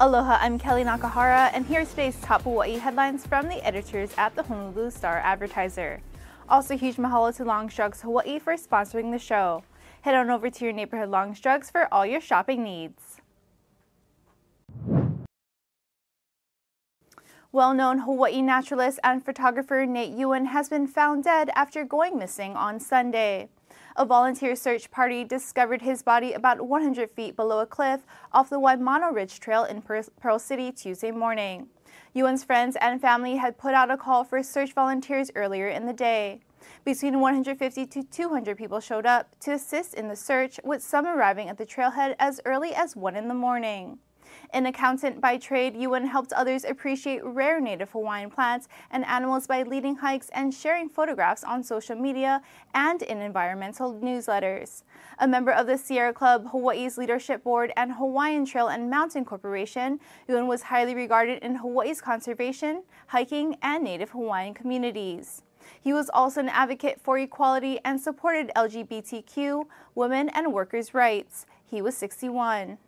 Aloha, I'm Kelly Nakahara, and here's today's top Hawaii headlines from the editors at the Honolulu Star Advertiser. Also, huge mahalo to Longs Drugs Hawaii for sponsoring the show. Head on over to your neighborhood Longs Drugs for all your shopping needs. Well-known Hawaii naturalist and photographer Nate Yuen has been found dead after going missing on Sunday. A volunteer search party discovered his body about 100 feet below a cliff off the Waimano Ridge Trail in Pearl City Tuesday morning. Yuen's friends and family had put out a call for search volunteers earlier in the day. Between 150 to 200 people showed up to assist in the search, with some arriving at the trailhead as early as 1 in the morning. An accountant by trade, Yuen helped others appreciate rare native Hawaiian plants and animals by leading hikes and sharing photographs on social media and in environmental newsletters. A member of the Sierra Club, Hawaii's leadership board, and Hawaiian Trail and Mountain Corporation, Yuen was highly regarded in Hawaii's conservation, hiking, and native Hawaiian communities. He was also an advocate for equality and supported LGBTQ, women, and workers' rights. He was 61.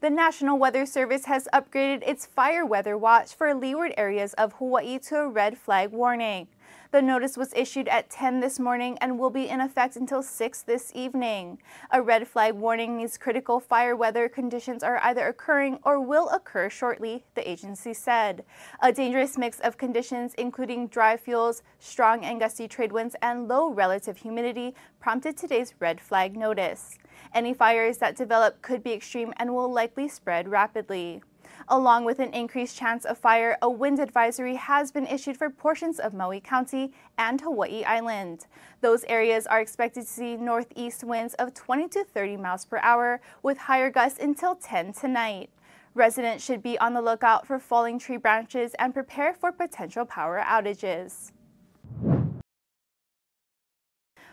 The National Weather Service has upgraded its fire weather watch for leeward areas of Hawaii to a red flag warning. The notice was issued at 10 this morning and will be in effect until 6 this evening. A red flag warning means critical fire weather conditions are either occurring or will occur shortly, the agency said. A dangerous mix of conditions, including dry fuels, strong and gusty trade winds, and low relative humidity, prompted today's red flag notice. Any fires that develop could be extreme and will likely spread rapidly. Along with an increased chance of fire, a wind advisory has been issued for portions of Maui County and Hawaii Island. Those areas are expected to see northeast winds of 20 to 30 miles per hour, with higher gusts until 10 tonight. Residents should be on the lookout for falling tree branches and prepare for potential power outages.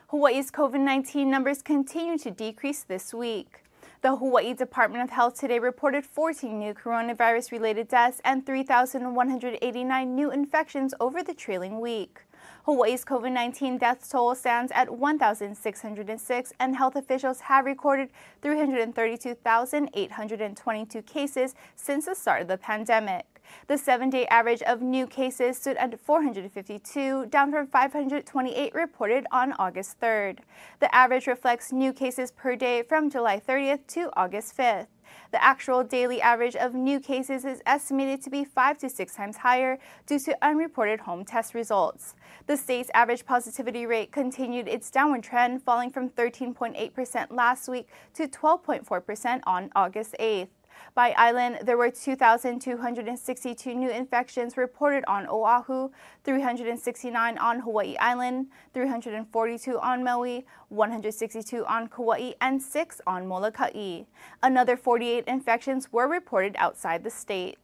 Hawaii's COVID 19 numbers continue to decrease this week. The Hawaii Department of Health today reported 14 new coronavirus related deaths and 3,189 new infections over the trailing week. Hawaii's COVID 19 death toll stands at 1,606, and health officials have recorded 332,822 cases since the start of the pandemic. The seven day average of new cases stood at 452, down from 528 reported on August 3rd. The average reflects new cases per day from July 30th to August 5th. The actual daily average of new cases is estimated to be five to six times higher due to unreported home test results. The state's average positivity rate continued its downward trend, falling from 13.8% last week to 12.4% on August 8th. By island, there were 2,262 new infections reported on Oahu, 369 on Hawaii Island, 342 on Maui, 162 on Kauai, and 6 on Molokai. Another 48 infections were reported outside the state.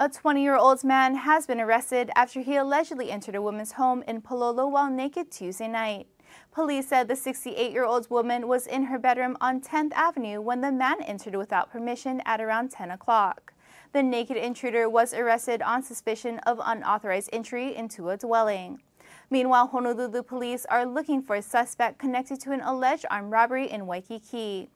A 20-year-old man has been arrested after he allegedly entered a woman's home in Palolo while naked Tuesday night. Police said the 68-year-old woman was in her bedroom on 10th Avenue when the man entered without permission at around 10 o'clock. The naked intruder was arrested on suspicion of unauthorized entry into a dwelling. Meanwhile, Honolulu police are looking for a suspect connected to an alleged armed robbery in Waikiki.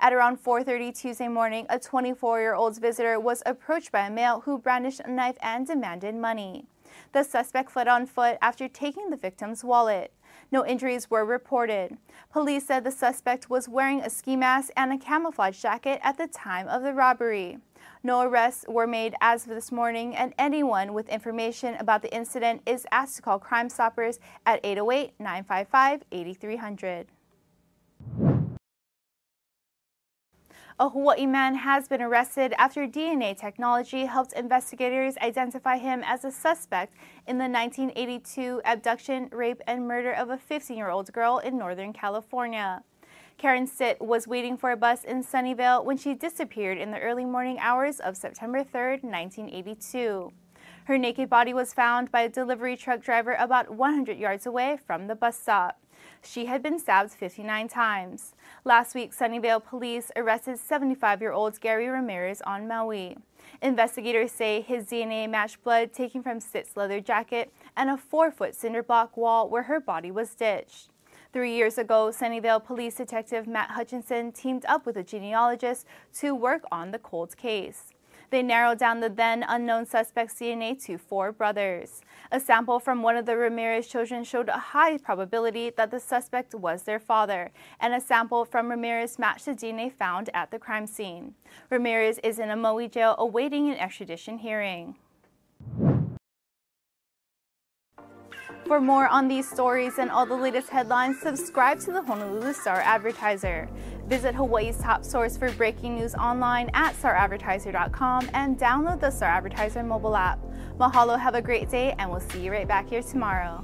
At around 4.30 Tuesday morning, a 24-year-old visitor was approached by a male who brandished a knife and demanded money. The suspect fled on foot after taking the victim's wallet. No injuries were reported. Police said the suspect was wearing a ski mask and a camouflage jacket at the time of the robbery. No arrests were made as of this morning, and anyone with information about the incident is asked to call Crime Stoppers at 808 955 8300. A Hawaii man has been arrested after DNA technology helped investigators identify him as a suspect in the 1982 abduction, rape, and murder of a 15-year-old girl in Northern California. Karen Stitt was waiting for a bus in Sunnyvale when she disappeared in the early morning hours of September 3, 1982. Her naked body was found by a delivery truck driver about 100 yards away from the bus stop. She had been stabbed 59 times. Last week, Sunnyvale police arrested 75-year-old Gary Ramirez on Maui. Investigators say his DNA matched blood taken from Stitt's leather jacket and a four-foot cinder block wall where her body was ditched. Three years ago, Sunnyvale Police Detective Matt Hutchinson teamed up with a genealogist to work on the cold case. They narrowed down the then unknown suspect's DNA to four brothers. A sample from one of the Ramirez children showed a high probability that the suspect was their father, and a sample from Ramirez matched the DNA found at the crime scene. Ramirez is in a Maui jail awaiting an extradition hearing. For more on these stories and all the latest headlines, subscribe to the Honolulu Star Advertiser. Visit Hawaii's top source for breaking news online at staradvertiser.com and download the Star Advertiser mobile app. Mahalo, have a great day, and we'll see you right back here tomorrow.